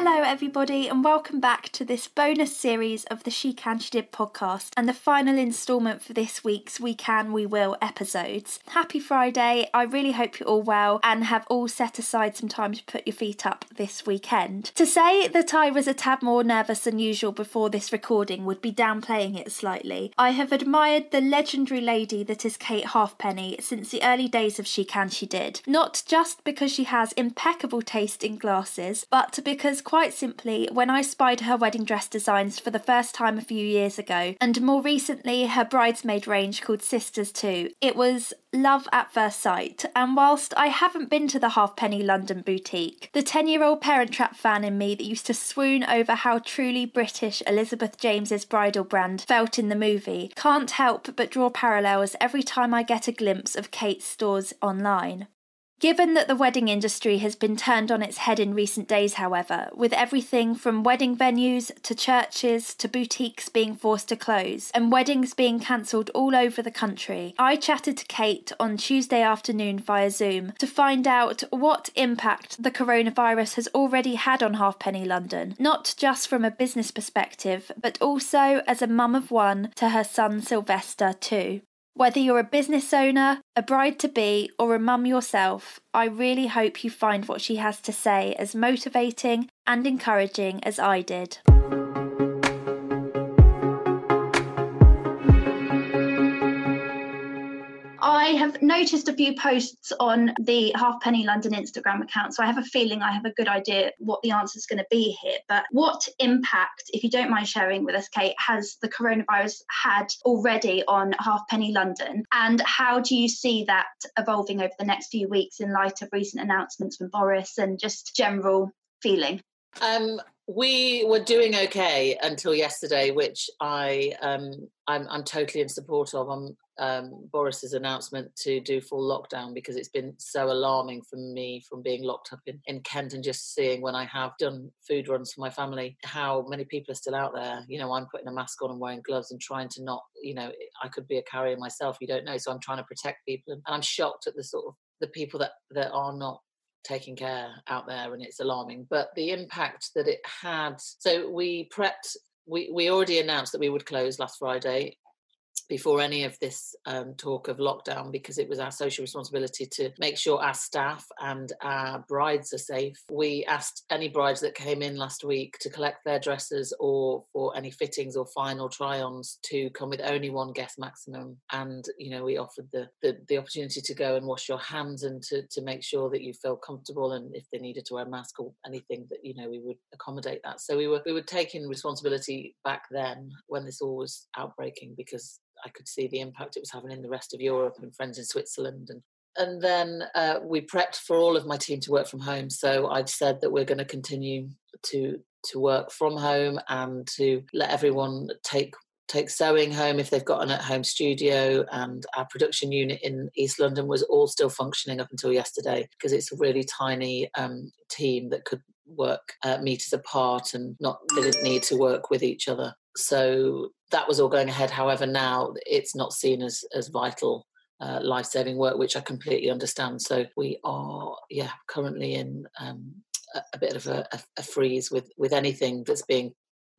Hello, everybody, and welcome back to this bonus series of the She Can She Did podcast and the final instalment for this week's We Can We Will episodes. Happy Friday. I really hope you're all well and have all set aside some time to put your feet up this weekend. To say that I was a tad more nervous than usual before this recording would be downplaying it slightly. I have admired the legendary lady that is Kate Halfpenny since the early days of She Can She Did, not just because she has impeccable taste in glasses, but because quite simply, when I spied her wedding dress designs for the first time a few years ago, and more recently her bridesmaid range called Sisters 2, it was love at first sight. And whilst I haven't been to the Halfpenny London boutique, the 10 year old Parent Trap fan in me that used to swoon over how truly British Elizabeth James's bridal brand felt in the movie can't help but draw parallels every time I get a glimpse of Kate's stores online. Given that the wedding industry has been turned on its head in recent days, however, with everything from wedding venues to churches to boutiques being forced to close and weddings being cancelled all over the country, I chatted to Kate on Tuesday afternoon via Zoom to find out what impact the coronavirus has already had on Halfpenny London, not just from a business perspective, but also as a mum of one to her son Sylvester, too. Whether you're a business owner, a bride to be, or a mum yourself, I really hope you find what she has to say as motivating and encouraging as I did. Have noticed a few posts on the Halfpenny London Instagram account, so I have a feeling I have a good idea what the answer is going to be here. But what impact, if you don't mind sharing with us, Kate, has the coronavirus had already on Halfpenny London? And how do you see that evolving over the next few weeks in light of recent announcements from Boris and just general feeling? Um, we were doing okay until yesterday, which I um, I'm, I'm totally in support of. I'm um, Boris's announcement to do full lockdown because it's been so alarming for me from being locked up in, in Kent and just seeing when I have done food runs for my family how many people are still out there. You know, I'm putting a mask on and wearing gloves and trying to not, you know, I could be a carrier myself. You don't know, so I'm trying to protect people, and I'm shocked at the sort of the people that that are not taking care out there and it's alarming but the impact that it had so we prepped we, we already announced that we would close last Friday before any of this um, talk of lockdown because it was our social responsibility to make sure our staff and our brides are safe. We asked any brides that came in last week to collect their dresses or for any fittings or final try-ons to come with only one guest maximum. And you know, we offered the the, the opportunity to go and wash your hands and to, to make sure that you feel comfortable and if they needed to wear a mask or anything that you know we would accommodate that. So we were we were taking responsibility back then when this all was outbreaking because I could see the impact it was having in the rest of Europe and friends in Switzerland and and then uh, we prepped for all of my team to work from home. So I'd said that we're going to continue to to work from home and to let everyone take take sewing home if they've got an at-home studio and our production unit in east london was all still functioning up until yesterday because it's a really tiny um, team that could work uh, meters apart and not they didn't need to work with each other so that was all going ahead. However, now it's not seen as as vital uh, life saving work, which I completely understand. So we are, yeah, currently in um, a, a, bit of a, a, a, freeze with with anything that's being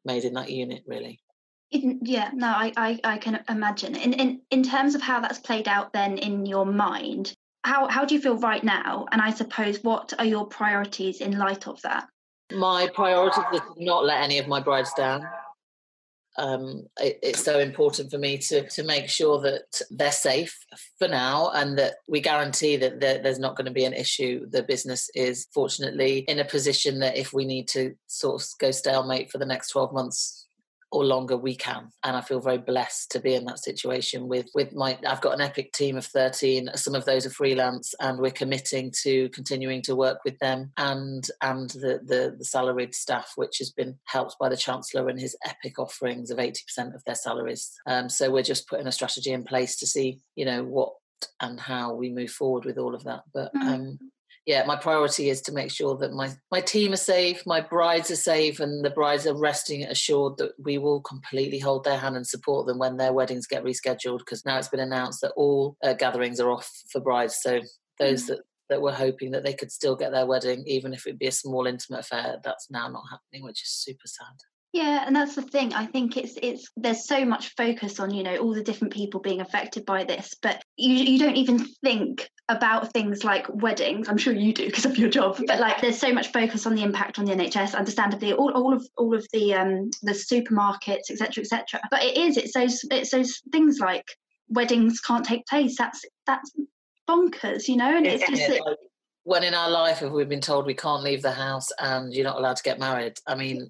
made in that unit, really. In, yeah, no, I, I, I can imagine. In, in in terms of how that's played out, then in your mind, how how do you feel right now? And I suppose what are your priorities in light of that? My priority is to not let any of my brides down um, it, it's so important for me to to make sure that they're safe for now and that we guarantee that there's not going to be an issue. The business is fortunately in a position that if we need to sort of go stalemate for the next 12 months, or longer we can. And i feel very blessed to be in that situation with with my i've got an epic team of 13 some of those are freelance and we're committing to continuing to work with them and and the the, the salaried staff which has been helped by the chancellor and his epic offerings of 80% of their salaries. Um, so we're just putting a strategy in place to see you know what and how we move forward with all of that. But mm. um, yeah, my priority is to make sure that my my team are safe, my brides are safe, and the brides are resting assured that we will completely hold their hand and support them when their weddings get rescheduled. Because now it's been announced that all uh, gatherings are off for brides. So those mm. that that were hoping that they could still get their wedding, even if it'd be a small intimate affair. That's now not happening, which is super sad. Yeah, and that's the thing. I think it's it's there's so much focus on you know all the different people being affected by this, but you you don't even think about things like weddings. I'm sure you do because of your job, but like there's so much focus on the impact on the NHS. Understandably, all, all of all of the um the supermarkets, etc., etc. But it is it's those it's those things like weddings can't take place. That's that's bonkers, you know, and it's just. It, when in our life have we been told we can't leave the house and you're not allowed to get married? I mean,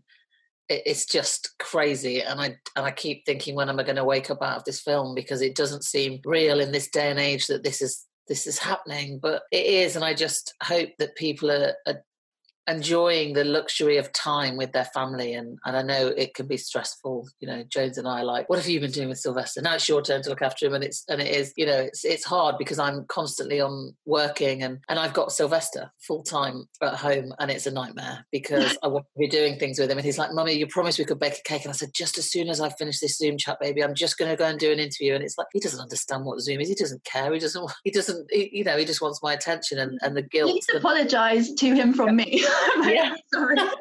it's just crazy and i and i keep thinking when am i going to wake up out of this film? Because it doesn't seem real in this day and age that this is this is happening but it is and i just hope that people are, are enjoying the luxury of time with their family and, and I know it can be stressful you know James and I like what have you been doing with Sylvester? Now it's your turn to look after him and it's and it is you know it's it's hard because I'm constantly on working and and I've got Sylvester full time at home and it's a nightmare because I want to be doing things with him and he's like mummy you promised we could bake a cake and I said just as soon as I finish this Zoom chat baby I'm just going to go and do an interview and it's like he doesn't understand what Zoom is he doesn't care he doesn't he doesn't he, you know he just wants my attention and, and the guilt to apologize to him from me yeah.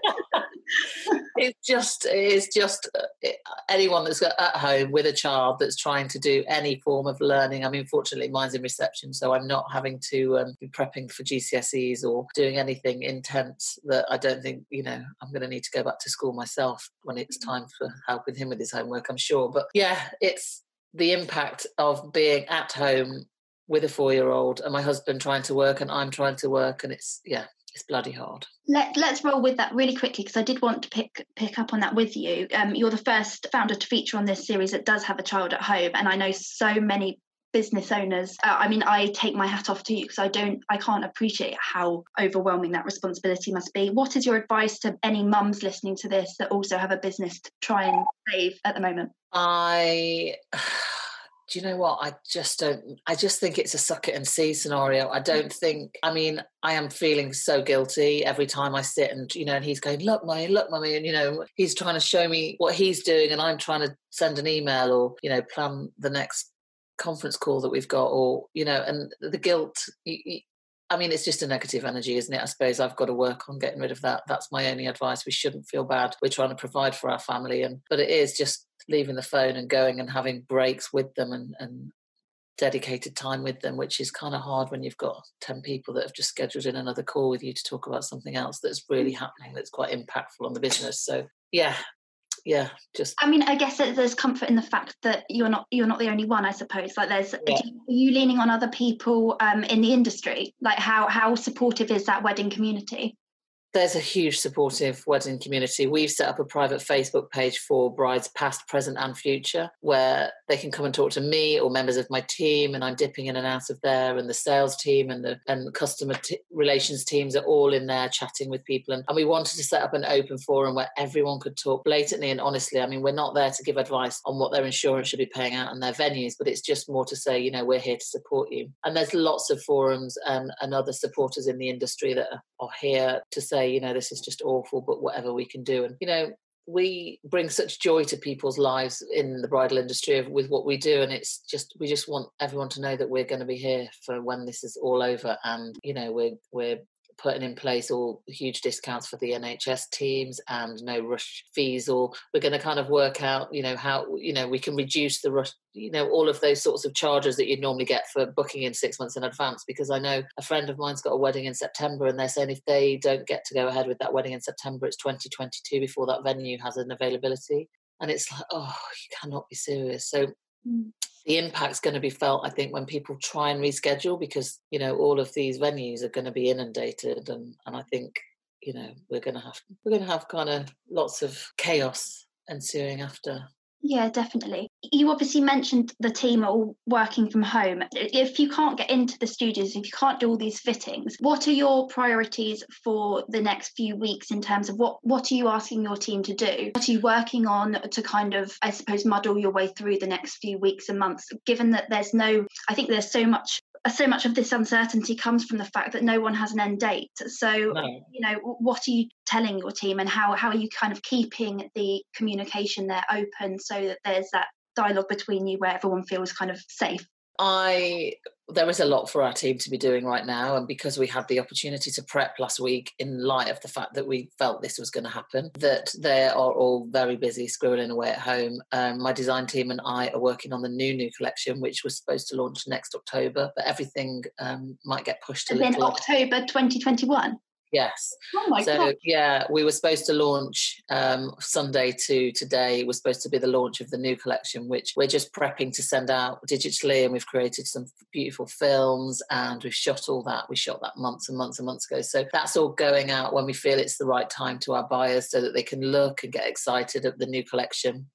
It's just it's just uh, anyone that's at home with a child that's trying to do any form of learning. I mean, fortunately, mine's in reception, so I'm not having to um, be prepping for GCSEs or doing anything intense that I don't think you know I'm going to need to go back to school myself when it's mm-hmm. time for helping him with his homework. I'm sure, but yeah, it's the impact of being at home with a four year old and my husband trying to work and I'm trying to work and it's yeah it's bloody hard. Let, let's roll with that really quickly because I did want to pick pick up on that with you. Um, you're the first founder to feature on this series that does have a child at home, and I know so many business owners uh, i mean i take my hat off to you because i don't i can't appreciate how overwhelming that responsibility must be what is your advice to any mums listening to this that also have a business to try and save at the moment i do you know what? I just don't. I just think it's a suck it and see scenario. I don't think. I mean, I am feeling so guilty every time I sit and you know, and he's going, "Look, mummy, look, mummy," and you know, he's trying to show me what he's doing, and I'm trying to send an email or you know, plan the next conference call that we've got, or you know, and the guilt. You, you, I mean, it's just a negative energy, isn't it? I suppose I've got to work on getting rid of that. That's my only advice. We shouldn't feel bad. We're trying to provide for our family, and but it is just leaving the phone and going and having breaks with them and, and dedicated time with them, which is kind of hard when you've got 10 people that have just scheduled in another call with you to talk about something else that's really happening that's quite impactful on the business. So, yeah. Yeah, just. I mean, I guess there's comfort in the fact that you're not you're not the only one. I suppose. Like, there's yeah. are you leaning on other people um, in the industry? Like, how how supportive is that wedding community? There's a huge supportive wedding community. We've set up a private Facebook page for brides past, present, and future where they can come and talk to me or members of my team, and I'm dipping in and out of there. And the sales team and the and customer t- relations teams are all in there chatting with people. And, and we wanted to set up an open forum where everyone could talk blatantly and honestly. I mean, we're not there to give advice on what their insurance should be paying out and their venues, but it's just more to say, you know, we're here to support you. And there's lots of forums and, and other supporters in the industry that are, here to say say, you know, this is just awful, but whatever we can do. And, you know, we bring such joy to people's lives in the bridal industry with what we do and it's just we just want everyone to know that we're going to be here for when this is all over and you know we're we're putting in place all huge discounts for the NHS teams and no rush fees, or we're going to kind of work out, you know, how you know we can reduce the rush, you know, all of those sorts of charges that you'd normally get for booking in six months in advance. Because I know a friend of mine's got a wedding in September, and they're saying if they don't get to go ahead with that wedding in September, it's 2022 before that venue has an availability. And it's like, oh, you cannot be serious. So mm. The impact's going to be felt i think when people try and reschedule because you know all of these venues are going to be inundated and and i think you know we're going to have we're going to have kind of lots of chaos ensuing after yeah, definitely. You obviously mentioned the team are all working from home. If you can't get into the studios, if you can't do all these fittings, what are your priorities for the next few weeks in terms of what what are you asking your team to do? What are you working on to kind of, I suppose, muddle your way through the next few weeks and months? Given that there's no, I think there's so much so much of this uncertainty comes from the fact that no one has an end date. So, no. you know, what are you telling your team, and how how are you kind of keeping the communication there open so that there's that dialogue between you where everyone feels kind of safe? I there is a lot for our team to be doing right now. And because we had the opportunity to prep last week in light of the fact that we felt this was going to happen, that they are all very busy scribbling away at home. Um, my design team and I are working on the new new collection, which was supposed to launch next October, but everything um, might get pushed a and little. Then October 2021. Yes. Oh my so God. yeah, we were supposed to launch um, Sunday to today was supposed to be the launch of the new collection, which we're just prepping to send out digitally, and we've created some beautiful films and we've shot all that. We shot that months and months and months ago. So that's all going out when we feel it's the right time to our buyers, so that they can look and get excited at the new collection.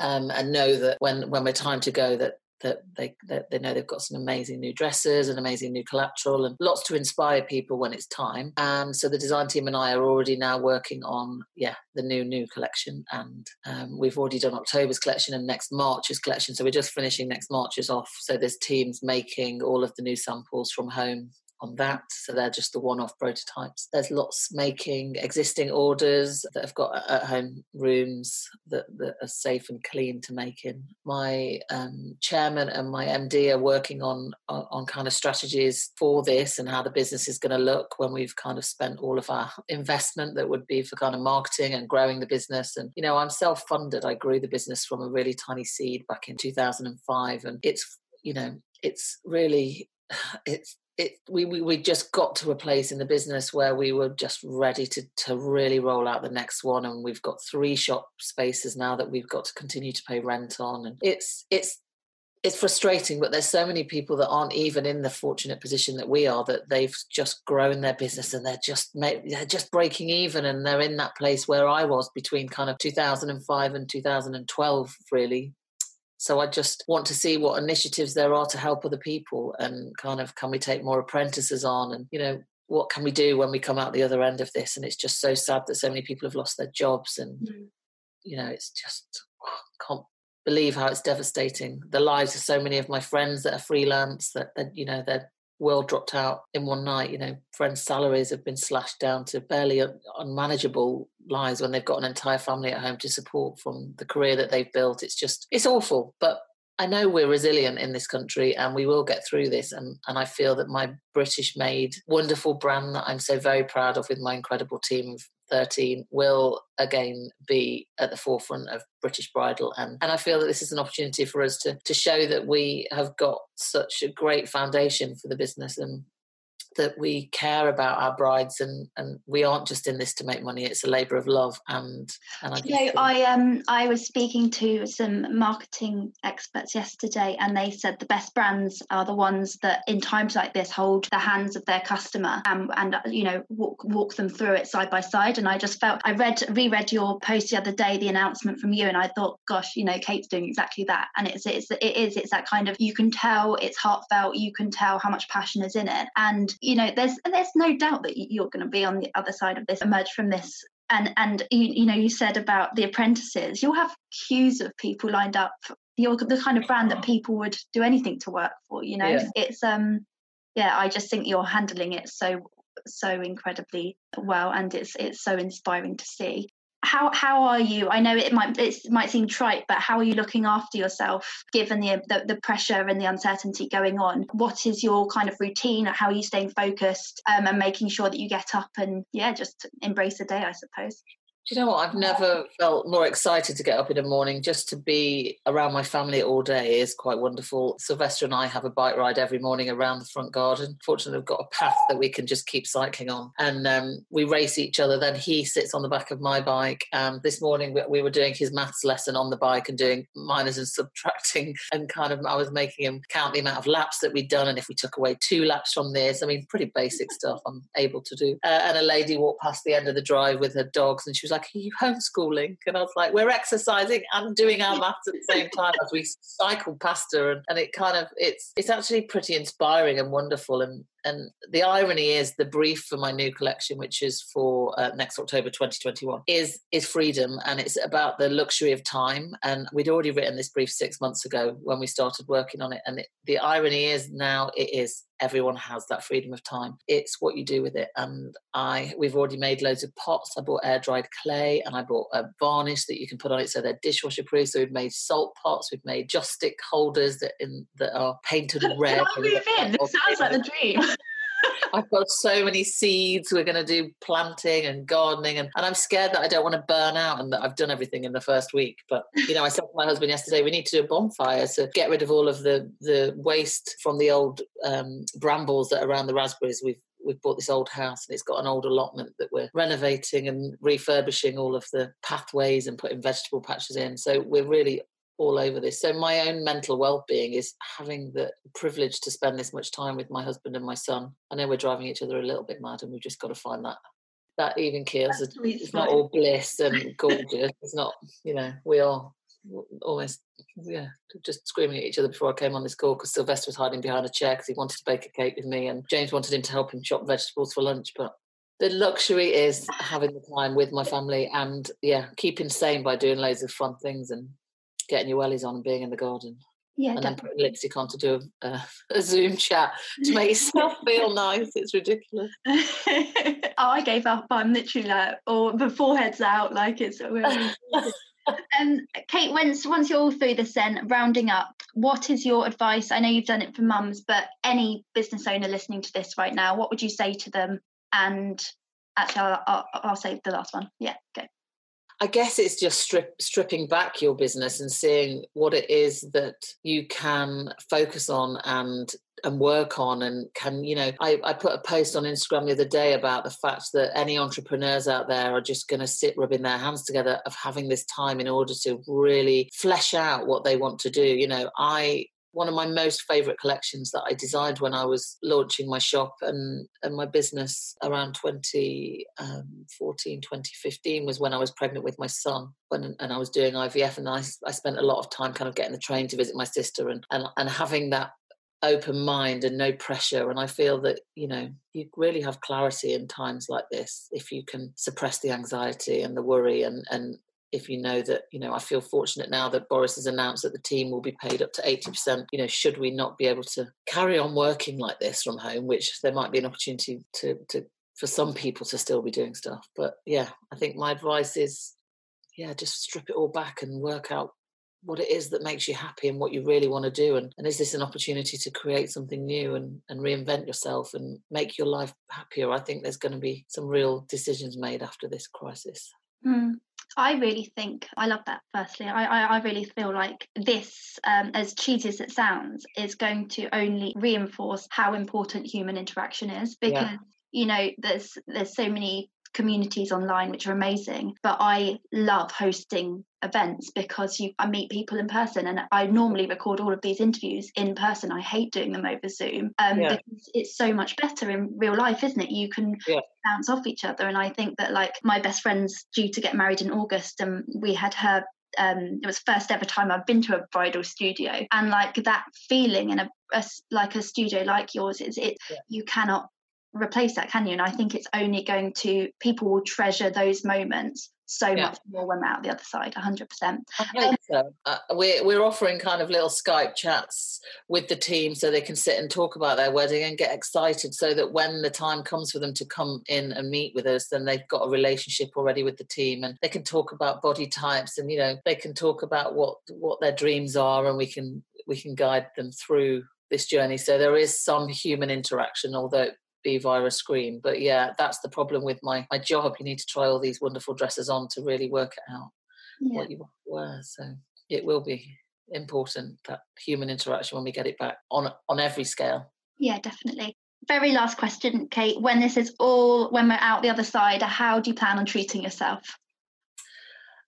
Um, and know that when when we're time to go that that they that they know they've got some amazing new dresses and amazing new collateral and lots to inspire people when it's time. And so the design team and I are already now working on yeah the new new collection, and um, we've already done October's collection and next March's collection. So we're just finishing next March's off. So there's teams making all of the new samples from home on that. So they're just the one off prototypes. There's lots making existing orders that have got at home rooms that, that are safe and clean to make in. My um, chairman and my MD are working on, on, on kind of strategies for this and how the business is going to look when we've kind of spent all of our investment that would be for kind of marketing and growing the business. And, you know, I'm self funded. I grew the business from a really tiny seed back in 2005. And it's, you know, it's really it's it we, we we just got to a place in the business where we were just ready to to really roll out the next one and we've got three shop spaces now that we've got to continue to pay rent on and it's it's it's frustrating but there's so many people that aren't even in the fortunate position that we are that they've just grown their business and they're just they're just breaking even and they're in that place where I was between kind of 2005 and 2012 really so I just want to see what initiatives there are to help other people and kind of can we take more apprentices on and, you know, what can we do when we come out the other end of this? And it's just so sad that so many people have lost their jobs and, mm. you know, it's just, oh, can't believe how it's devastating. The lives of so many of my friends that are freelance, that, that you know, they're world dropped out in one night. You know, friends' salaries have been slashed down to barely unmanageable lives when they've got an entire family at home to support from the career that they've built. It's just, it's awful. But I know we're resilient in this country and we will get through this. And, and I feel that my British made wonderful brand that I'm so very proud of with my incredible team of 13 will again be at the forefront of British bridal. And, and I feel that this is an opportunity for us to, to show that we have got such a great foundation for the business and that we care about our brides and and we aren't just in this to make money it's a labor of love and and I you know, I um I was speaking to some marketing experts yesterday and they said the best brands are the ones that in times like this hold the hands of their customer and and you know walk walk them through it side by side. And I just felt I read reread your post the other day the announcement from you and I thought gosh you know Kate's doing exactly that. And it's it's it is it's that kind of you can tell it's heartfelt you can tell how much passion is in it. And you know there's there's no doubt that you're going to be on the other side of this emerge from this. And and you, you know you said about the apprentices you'll have queues of people lined up. You're the kind of brand that people would do anything to work for you know? Yeah. it's um yeah i just think you're handling it so so incredibly well and it's it's so inspiring to see how how are you? I know it might it might seem trite but how are you looking after yourself given the, the, the pressure and the uncertainty going on? What is your kind of routine? How are you staying focused um, and making sure that you get up and yeah just embrace the day i suppose do you know what? I've never felt more excited to get up in the morning. Just to be around my family all day is quite wonderful. Sylvester and I have a bike ride every morning around the front garden. Fortunately, we've got a path that we can just keep cycling on, and um, we race each other. Then he sits on the back of my bike. And this morning we, were doing his maths lesson on the bike and doing minors and subtracting, and kind of I was making him count the amount of laps that we'd done, and if we took away two laps from this, I mean, pretty basic stuff I'm able to do. Uh, and a lady walked past the end of the drive with her dogs, and she was like, Are you homeschooling? And I was like, We're exercising and doing our maths at the same time as we cycle past her. And, and it kind of it's it's actually pretty inspiring and wonderful. And and the irony is the brief for my new collection, which is for uh, next October 2021, is is freedom, and it's about the luxury of time. And we'd already written this brief six months ago when we started working on it. And it, the irony is now it is everyone has that freedom of time. It's what you do with it. And I we've already made loads of pots. I bought air dried clay and I bought a varnish that you can put on it so they're dishwasher proof. So we've made salt pots, we've made joss stick holders that in that are painted red. Move in? This sounds like the dream. I've got so many seeds. We're going to do planting and gardening, and, and I'm scared that I don't want to burn out and that I've done everything in the first week. But you know, I said to my husband yesterday, we need to do a bonfire to get rid of all of the the waste from the old um, brambles that are around the raspberries. We've we've bought this old house and it's got an old allotment that we're renovating and refurbishing all of the pathways and putting vegetable patches in. So we're really all over this. So my own mental well-being is having the privilege to spend this much time with my husband and my son. I know we're driving each other a little bit mad, and we've just got to find that that even keels. It's not all bliss and gorgeous. it's not, you know, we are almost yeah just screaming at each other before I came on this call because Sylvester was hiding behind a chair because he wanted to bake a cake with me, and James wanted him to help him chop vegetables for lunch, but. The luxury is having the time with my family and yeah, keeping sane by doing loads of fun things and getting your wellies on and being in the garden. Yeah, and definitely. then putting lipstick on to do a, a, a Zoom chat to make yourself feel nice. It's ridiculous. oh, I gave up. I'm literally like, or the forehead's out, like it's. um, Kate, once once you're all through this, then rounding up, what is your advice? I know you've done it for mums, but any business owner listening to this right now, what would you say to them? And actually, I'll, I'll, I'll save the last one. Yeah, go. I guess it's just strip, stripping back your business and seeing what it is that you can focus on and and work on and can you know I, I put a post on instagram the other day about the fact that any entrepreneurs out there are just going to sit rubbing their hands together of having this time in order to really flesh out what they want to do. You know i one of my most favorite collections that I designed when I was launching my shop and, and my business around 2014, um, 2015 was when I was pregnant with my son when, and I was doing IVF. And I, I spent a lot of time kind of getting the train to visit my sister and, and, and having that open mind and no pressure. And I feel that, you know, you really have clarity in times like this if you can suppress the anxiety and the worry and, and if you know that you know i feel fortunate now that boris has announced that the team will be paid up to 80% you know should we not be able to carry on working like this from home which there might be an opportunity to to for some people to still be doing stuff. But yeah i think my advice is yeah just strip it all back and work out what it is that makes you happy and what you really want to do. And, and is this an opportunity to create something new and, and reinvent yourself and make your life happier? I think there's going to be some real decisions made after this crisis mm. I really think I love that. Firstly, I I, I really feel like this, um, as cheesy as it sounds, is going to only reinforce how important human interaction is because. Yeah. You know, there's there's so many communities online which are amazing but i love hosting events because you I meet people in person and I normally record all of these interviews in person I hate doing them over zoom um, yeah. because it's so much better in real life isn't it you can yeah. bounce off each other and I think that like my best friend's due to get married in August and we had her um, it was first ever time I've been to a bridal studio, and like that feeling in a, a like a studio like yours is it yeah. you cannot replace that, can you? And I think it's only going to people will treasure those moments so yeah. much more when we're out the other side 100% I so. Uh, we're, we're offering kind of little skype chats with the team so they can sit and talk about their wedding and get excited so that when the time comes for them to come in and meet with us then they've got a relationship already with the team and they can talk about body types and you know they can talk about what what their dreams are and we can we can guide them through this journey so there is some human interaction although be via a screen. But yeah, that's the problem with my my job. You need to try all these wonderful dresses on to really work it out yeah. what you want to wear. So it will be important that human interaction when we get it back on on every scale. Yeah, definitely. Very last question, Kate. When this is all when we're out the other side, how do you plan on treating yourself?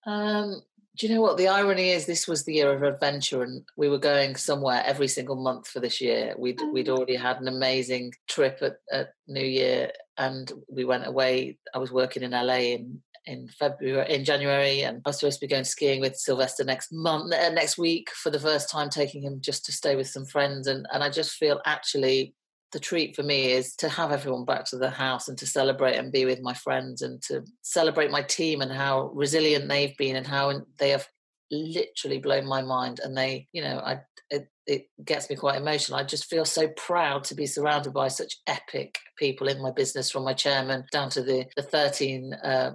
Um, do you know what the irony is? This was the year of adventure, and we were going somewhere every single month for this year. We'd oh. we'd already had an amazing trip at, at New Year, and we went away. I was working in LA in in February, in January, and I was supposed to be going skiing with Sylvester next month, uh, next week for the first time, taking him just to stay with some friends. And and I just feel actually the treat for me is to have everyone back to the house and to celebrate and be with my friends and to celebrate my team and how resilient they've been and how they have literally blown my mind and they you know i it, it gets me quite emotional. I just feel so proud to be surrounded by such epic people in my business from my chairman down to the the 13 uh,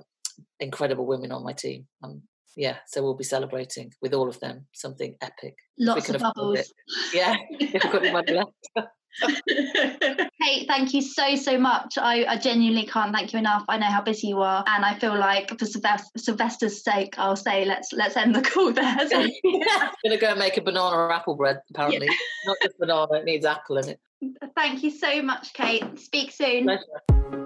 incredible women on my team. Um, yeah so we'll be celebrating with all of them something epic. Lots of bubbles. Yeah if we've got money left Kate, thank you so so much. I, I, genuinely can't thank you enough. I know how busy you are, and I feel like for Sylvester's sake, I'll say let's let's end the call there. So, yeah. gonna go and make a banana or apple bread. Apparently, yeah. not just banana; it needs apple in it. Thank you so much, Kate. Speak soon. Pleasure.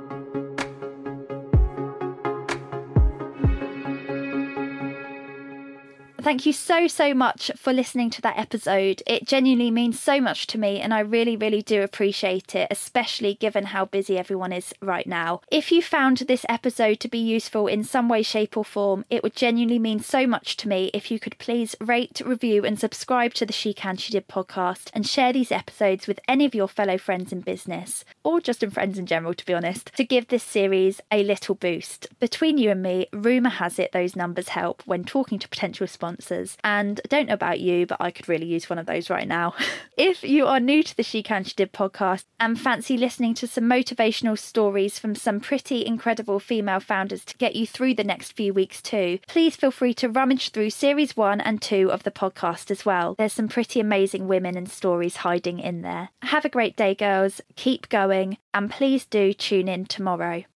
Thank you so, so much for listening to that episode. It genuinely means so much to me, and I really, really do appreciate it, especially given how busy everyone is right now. If you found this episode to be useful in some way, shape, or form, it would genuinely mean so much to me if you could please rate, review, and subscribe to the She Can She Did podcast and share these episodes with any of your fellow friends in business, or just in friends in general, to be honest, to give this series a little boost. Between you and me, rumour has it those numbers help when talking to potential sponsors sponsors. And I don't know about you, but I could really use one of those right now. if you are new to the She Can She Did podcast and fancy listening to some motivational stories from some pretty incredible female founders to get you through the next few weeks too, please feel free to rummage through series one and two of the podcast as well. There's some pretty amazing women and stories hiding in there. Have a great day, girls. Keep going, and please do tune in tomorrow.